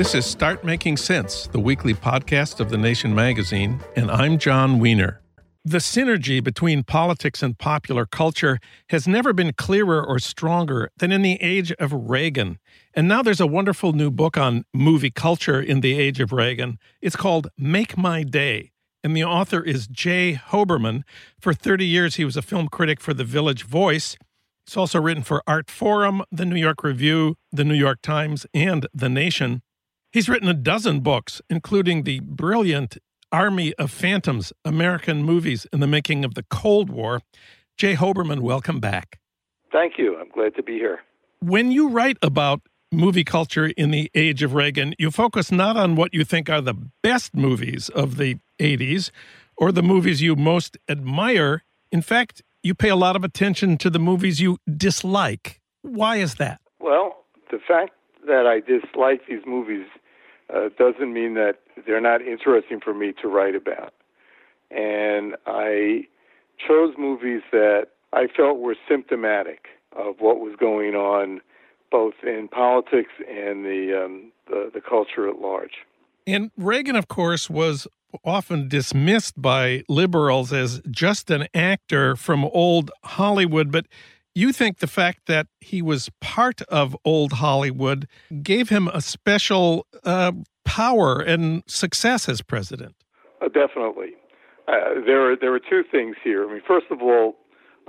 This is Start Making Sense, the weekly podcast of The Nation magazine, and I'm Jon Wiener. The synergy between politics and popular culture has never been clearer or stronger than in the age of Reagan. And now there's a wonderful new book on movie culture in the age of Reagan. It's called Make My Day. And the author is J. Hoberman. For 30 years, he was a film critic for The Village Voice. He's also written for Artforum, The New York Review, The New York Times, and The Nation. He's written a dozen books, including the brilliant Army of Phantoms American Movies in the Making of the Cold War. J. Hoberman, welcome back. Thank you. I'm glad to be here. When you write about movie culture in the age of Reagan, you focus not on what you think are the best movies of the 80s or the movies you most admire. In fact, you pay a lot of attention to the movies you dislike. Why is that? Well, the fact that I dislike these movies uh, doesn't mean that they're not interesting for me to write about. And I chose movies that I felt were symptomatic of what was going on, both in politics and the um, the, the culture at large. And Reagan, of course, was often dismissed by liberals as just an actor from old Hollywood, but you think the fact that he was part of old Hollywood gave him a special uh, power and success as president? Uh, definitely. Uh, there, are, there are two things here. I mean, first of all,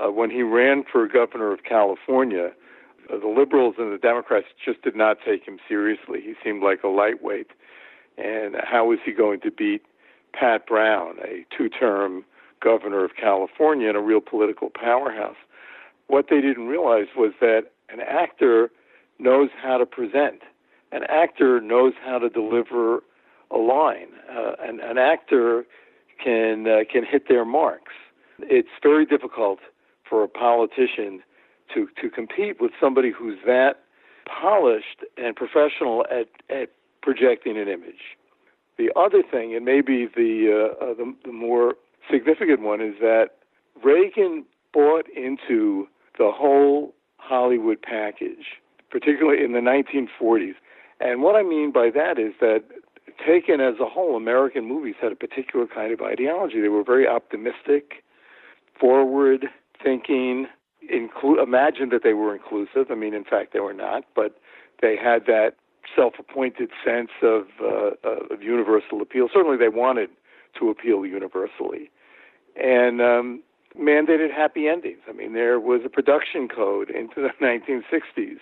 uh, when he ran for governor of California, uh, the liberals and the Democrats just did not take him seriously. He seemed like a lightweight. And how was he going to beat Pat Brown, a two term governor of California and a real political powerhouse? What they didn't realize was that an actor knows how to present. An actor knows how to deliver a line. Uh, an, an actor can uh, can hit their marks. It's very difficult for a politician to to compete with somebody who's that polished and professional at at projecting an image. The other thing, and maybe the uh, uh, the, the more significant one, is that Reagan bought into the whole Hollywood package, particularly in the 1940s. And what I mean by that is that taken as a whole, American movies had a particular kind of ideology. They were very optimistic, forward thinking, inclu- imagined that they were inclusive. I mean, in fact, they were not, but they had that self-appointed sense of, uh, of universal appeal. Certainly, they wanted to appeal universally, and um, mandated happy endings. I mean, there was a production code into the 1960s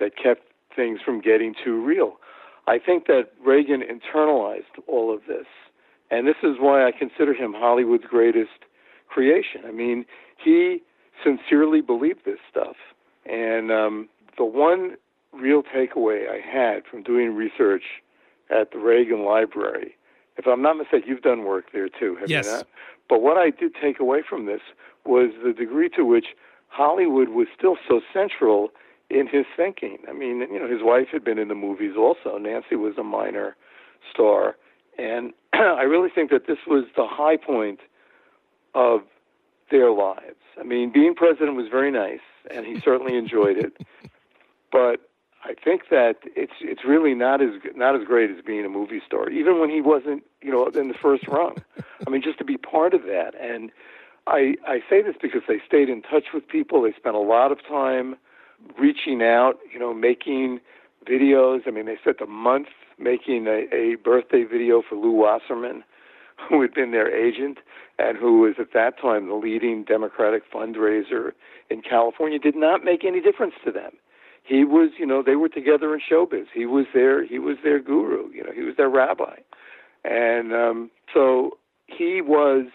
that kept things from getting too real. I think that Reagan internalized all of this, and this is why I consider him Hollywood's greatest creation. I mean, he sincerely believed this stuff, and um, the one real takeaway I had from doing research at the Reagan Library, if I'm not mistaken, you've done work there too, have yes. you not? But what I did take away from this was the degree to which Hollywood was still so central in his thinking. I mean, you know, his wife had been in the movies also. Nancy was a minor star. And I really think that this was the high point of their lives. I mean, being president was very nice, and he certainly enjoyed it. But I think that it's it's really not as not as great as being a movie star, even when he wasn't, you know, in the first rung. I mean, just to be part of that. And I I say this because they stayed in touch with people. They spent a lot of time reaching out, you know, making videos. I mean, they spent a month making a, a birthday video for Lew Wasserman, who had been their agent and who was at that time the leading Democratic fundraiser in California. Did not make any difference to them he was, you know, they were together in showbiz. He was their he was their guru, you know, he was their rabbi. And um so he was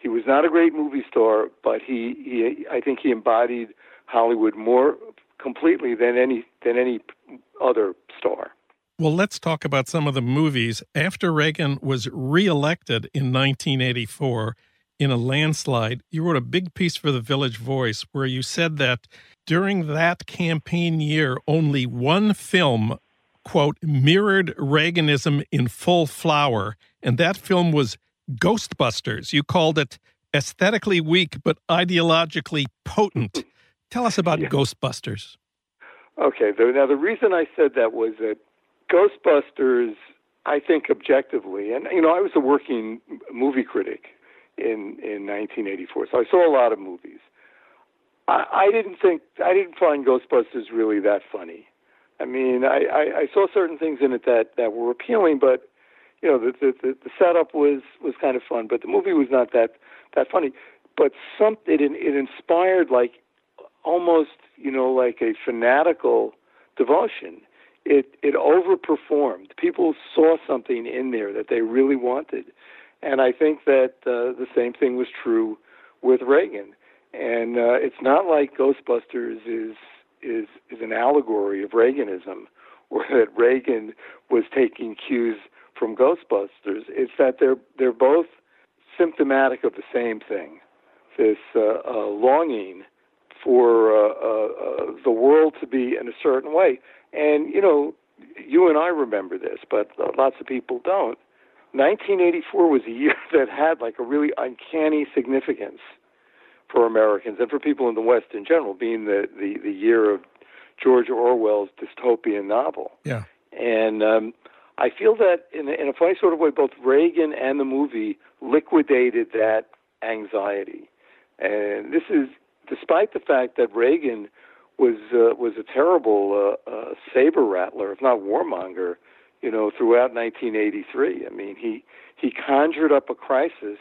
he was not a great movie star, but he, he I think he embodied Hollywood more completely than any than any other star. Well, let's talk about some of the movies. After Reagan was reelected in 1984 in a landslide, you wrote a big piece for the Village Voice where you said that during that campaign year, only one film, quote, mirrored Reaganism in full flower, and that film was Ghostbusters. You called it aesthetically weak but ideologically potent. Tell us about yeah. Ghostbusters. Okay, now the reason I said that was that Ghostbusters, I think objectively, and you know, I was a working movie critic in in 1984, so I saw a lot of movies. I, I didn't think I didn't find Ghostbusters really that funny. I mean, I, I, I saw certain things in it that that were appealing, but you know, the, the the the setup was was kind of fun, but the movie was not that that funny. But some it it inspired like almost you know like a fanatical devotion it it overperformed. People saw something in there that they really wanted, and I think that uh, the same thing was true with Reagan. And uh, it's not like Ghostbusters is is is an allegory of Reaganism, or that Reagan was taking cues from Ghostbusters. It's that they're they're both symptomatic of the same thing, this uh, uh, longing for uh, uh, uh the world to be in a certain way. And, you know, you and I remember this, but lots of people don't. 1984 was a year that had like a really uncanny significance for Americans and for people in the West in general, being the, the, the year of George Orwell's dystopian novel. Yeah. And um, I feel that in in a funny sort of way, both Reagan and the movie liquidated that anxiety. And this is despite the fact that Reagan was uh, was a terrible uh, uh, saber rattler, if not warmonger, you know, throughout 1983. I mean, he he conjured up a crisis,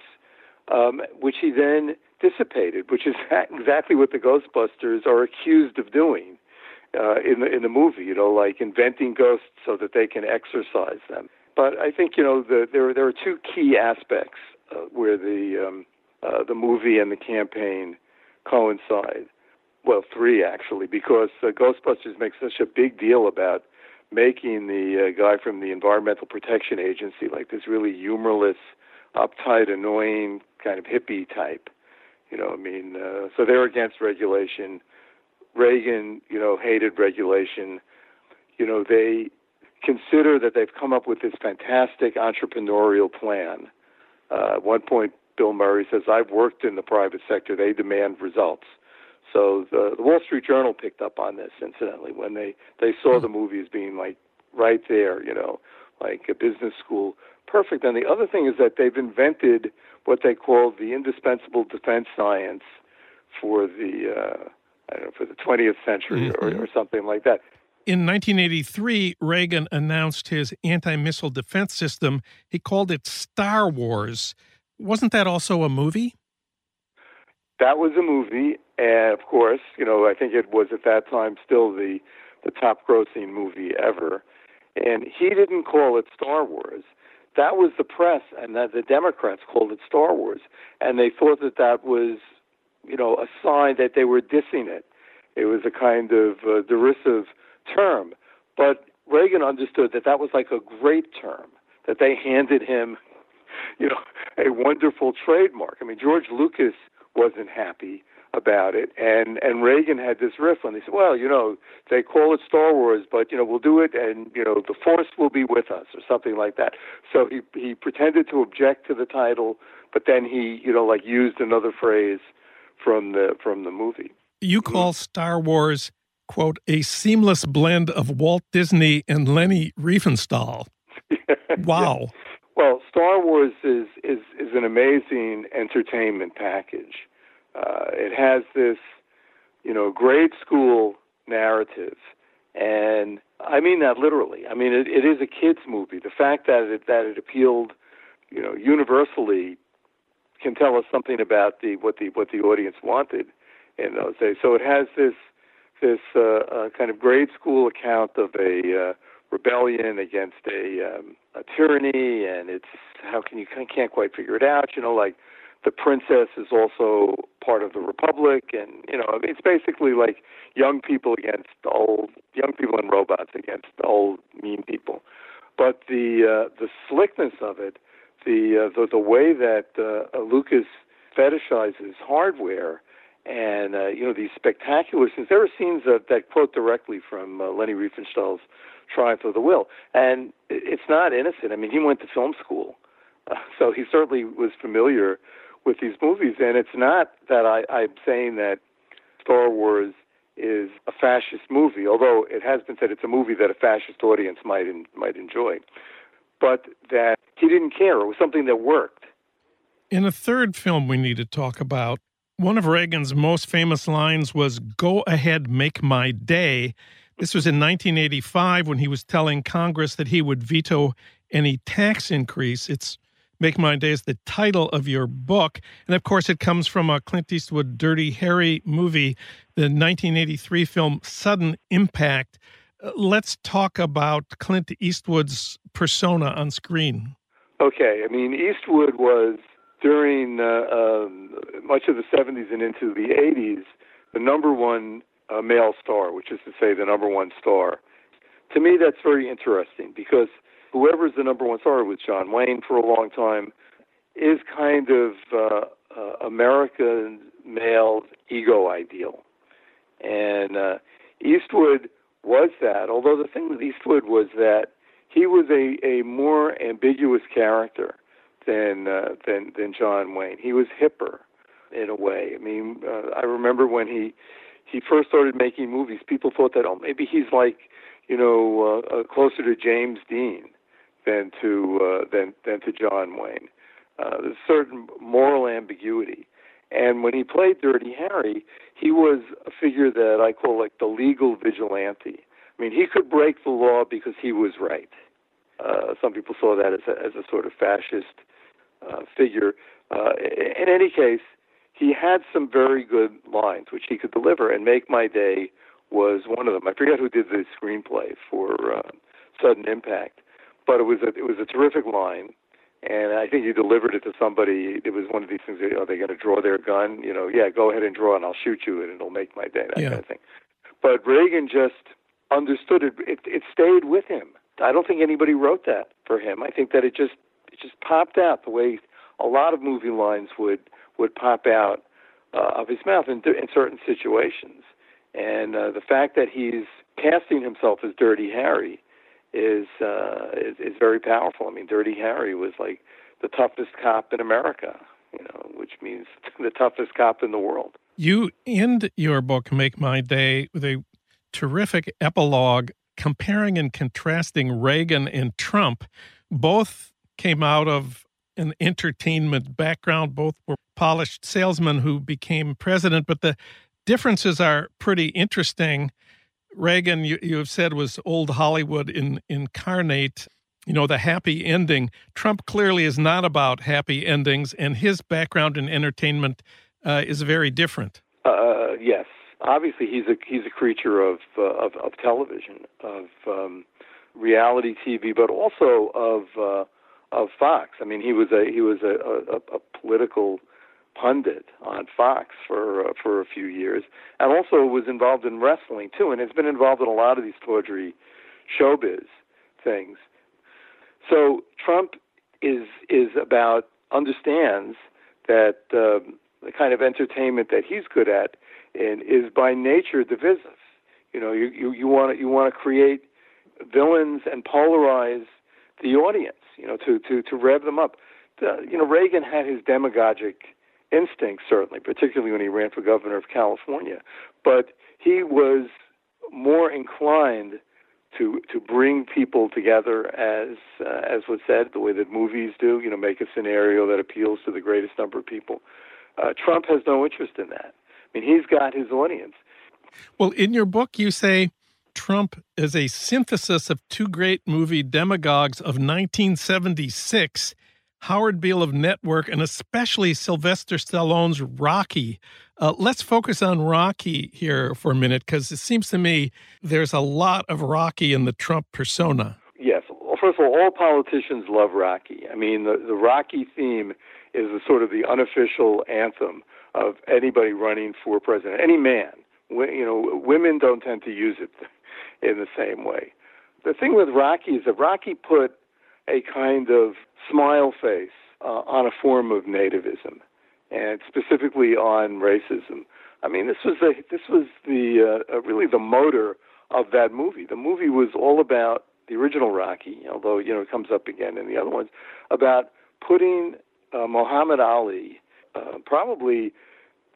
um, which he then dissipated, which is exactly what the Ghostbusters are accused of doing uh, in the in the movie. You know, like inventing ghosts so that they can exorcise them. But I think you know the, there there are two key aspects uh, where the um, uh, the movie and the campaign coincide well, three actually, because uh, Ghostbusters makes such a big deal about making the uh, guy from the Environmental Protection Agency like this really humorless, uptight, annoying kind of hippie type. You know, I mean, uh, so they're against regulation. Reagan, you know, hated regulation. You know, they consider that they've come up with this fantastic entrepreneurial plan. Uh, at one point, Bill Murray says, I've worked in the private sector. They demand results. So the, the Wall Street Journal picked up on this, incidentally, when they they saw the movie as being like right there, you know, like a business school, perfect. And the other thing is that they've invented what they call the indispensable defense science for the uh, I don't know for the 20th century mm-hmm. or, or something like that. In 1983, Reagan announced his anti missile defense system. He called it Star Wars. Wasn't that also a movie? That was a movie, and of course, you know, I think it was at that time still the the top grossing movie ever. And he didn't call it Star Wars. That was the press, and that the Democrats called it Star Wars, and they thought that that was, you know, a sign that they were dissing it. It was a kind of uh, derisive term, but Reagan understood that that was like a great term that they handed him, you know, a wonderful trademark. I mean, George Lucas wasn't happy about it. And and Reagan had this riff when they said, well, you know, they call it Star Wars, but you know, we'll do it, and you know, the Force will be with us, or something like that. So he he pretended to object to the title, but then he you know like used another phrase from the from the movie. You call Star Wars quote a seamless blend of Walt Disney and Leni Riefenstahl. wow. Well, Star Wars is is is an amazing entertainment package. Uh, it has this, you know, grade school narrative, and I mean that literally. I mean it, it is a kids movie. The fact that it that it appealed, you know, universally, can tell us something about the what the what the audience wanted in those days. So it has this this uh, uh, kind of grade school account of a uh, rebellion against a, um, a tyranny, and it's how can you can't quite figure it out. You know, like the princess is also part of the republic, and you know, it's basically like young people against old, young people and robots against old mean people. But the uh, the slickness of it, the uh, the, the way that uh, Lucas fetishizes hardware, and uh, you know these spectacular scenes. There are scenes that, that quote directly from uh, Leni Riefenstahl's Triumph of the Will, and it's not innocent. I mean, he went to film school, uh, so he certainly was familiar with these movies. And it's not that I, I'm saying that Star Wars is a fascist movie, although it has been said it's a movie that a fascist audience might in, might enjoy, but that he didn't care. It was something that worked. In a third film we need to talk about, one of Reagan's most famous lines was "Go ahead, make my day." This was in 1985 when he was telling Congress that he would veto any tax increase. It's Make My Day is the title of your book. And of course, it comes from a Clint Eastwood Dirty Harry movie, the 1983 film Sudden Impact. Uh, let's talk about Clint Eastwood's persona on screen. Okay. I mean, Eastwood was during uh, um, much of the 70s and into the 80s the number one uh, male star, which is to say, the number one star. To me, that's very interesting because whoever's the number one star with John Wayne for a long time is kind of uh, uh, American male ego ideal. And uh, Eastwood was that, although the thing with Eastwood was that he was a, a more ambiguous character than, uh, than, than John Wayne. He was hipper in a way. I mean, uh, I remember when he, he first started making movies, people thought that, oh, maybe he's like, you know, uh, uh, closer to James Dean than to uh, than than to John Wayne. Uh, there's certain moral ambiguity, and when he played Dirty Harry, he was a figure that I call like the legal vigilante. I mean, he could break the law because he was right. Uh, some people saw that as a, as a sort of fascist uh, figure. Uh, in any case, he had some very good lines which he could deliver, and "Make My Day" was one of them. I forget who did the screenplay for uh, Sudden Impact, but it was a, it was a terrific line, and I think you delivered it to somebody. It was one of these things. Are they going to draw their gun? You know, yeah, go ahead and draw, and I'll shoot you, and it'll make my day. That yeah. kind of thing. But Reagan just understood it. it. It stayed with him. I don't think anybody wrote that for him. I think that it just it just popped out the way a lot of movie lines would would pop out uh, of his mouth in, in certain situations. And uh, the fact that he's casting himself as Dirty Harry is, uh, is is very powerful. I mean, Dirty Harry was like the toughest cop in America, you know, which means the toughest cop in the world. You end your book, Make My Day, with a terrific epilogue comparing and contrasting Reagan and Trump. Both came out of an entertainment background, both were polished salesmen who became president, but the differences are pretty interesting. Reagan, you, you have said, was old Hollywood in, incarnate, you know, the happy ending. Trump clearly is not about happy endings, and his background in entertainment uh, is very different. Uh, yes. Obviously, he's a he's a creature of uh, of, of television, of um, reality TV, but also of uh, of Fox. I mean, he was a he was a, a, a political pundit on Fox for uh, for a few years, and also was involved in wrestling too, and has been involved in a lot of these tawdry showbiz things. So Trump is is about understands that um, the kind of entertainment that he's good at and is by nature divisive. You know, you you, you want you want to create villains and polarize the audience. You know, to to to rev them up. The, you know, Reagan had his demagogic instinct, certainly, particularly when he ran for governor of California. But he was more inclined to to bring people together, as uh, as was said, the way that movies do. You know, make a scenario that appeals to the greatest number of people. Uh, Trump has no interest in that. I mean, he's got his audience. Well, in your book, you say Trump is a synthesis of two great movie demagogues of 1976 Howard Beale of Network, and especially Sylvester Stallone's Rocky. Uh, let's focus on Rocky here for a minute because it seems to me there's a lot of Rocky in the Trump persona. Yes. Well, first of all, all politicians love Rocky. I mean, the, the Rocky theme is a sort of the unofficial anthem of anybody running for president, any man. You know, women don't tend to use it in the same way. The thing with Rocky is that Rocky put a kind of smile face uh, on a form of nativism, and specifically on racism. I mean, this was the this was the uh, uh, really the motor of that movie. The movie was all about the original Rocky, although you know it comes up again in the other ones, about putting uh, Muhammad Ali, uh, probably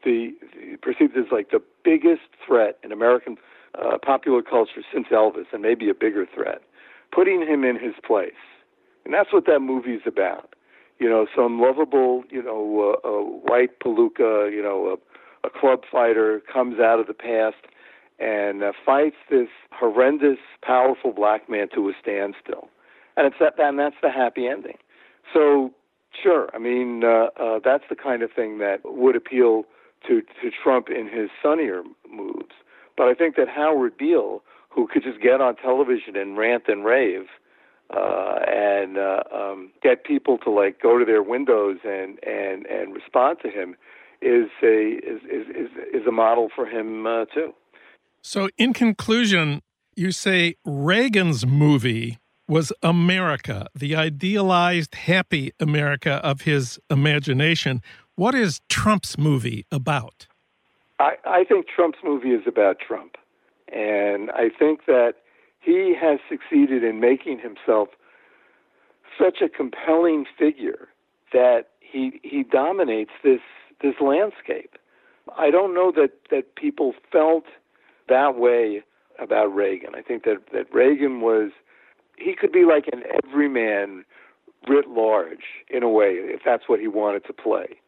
the, the perceived as like the biggest threat in American uh, popular culture since Elvis, and maybe a bigger threat, putting him in his place, and that's what that movie's about. You know, some lovable, you know, uh, uh, white palooka, you know, a, a club fighter comes out of the past and uh, fights this horrendous, powerful black man to a standstill, and it's that, and that's the happy ending. So, sure, I mean, uh, uh, that's the kind of thing that would appeal to to Trump in his sunnier moves. But I think that Howard Beale, who could just get on television and rant and rave, uh, and uh, um, get people to like go to their windows and and and respond to him, is a is is is, is a model for him uh, too. So, in conclusion, you say Reagan's movie was America, the idealized, happy America of his imagination. What is Trump's movie about? I, I think Trump's movie is about Trump. And I think that he has succeeded in making himself such a compelling figure that he he dominates this this landscape. I don't know that, that people felt that way about Reagan. I think that, that Reagan was, he could be like an everyman writ large in a way, if that's what he wanted to play.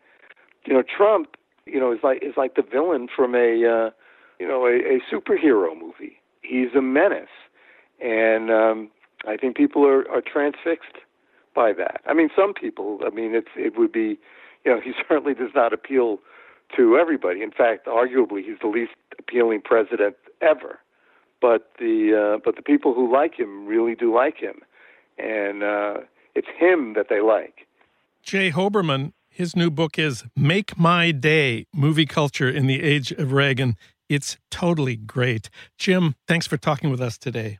You know, Trump, you know, is like is like the villain from a, uh, you know, a, a superhero movie. He's a menace, and um, I think people are, are transfixed by that. I mean, some people. I mean, it's it would be, you know, he certainly does not appeal to everybody. In fact, arguably, he's the least appealing president ever. But the uh, but the people who like him really do like him, and uh, it's him that they like. J. Hoberman, his new book is "Make My Day: Movie Culture in the Age of Reagan." It's totally great. Jim, thanks for talking with us today.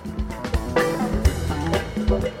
Thank you.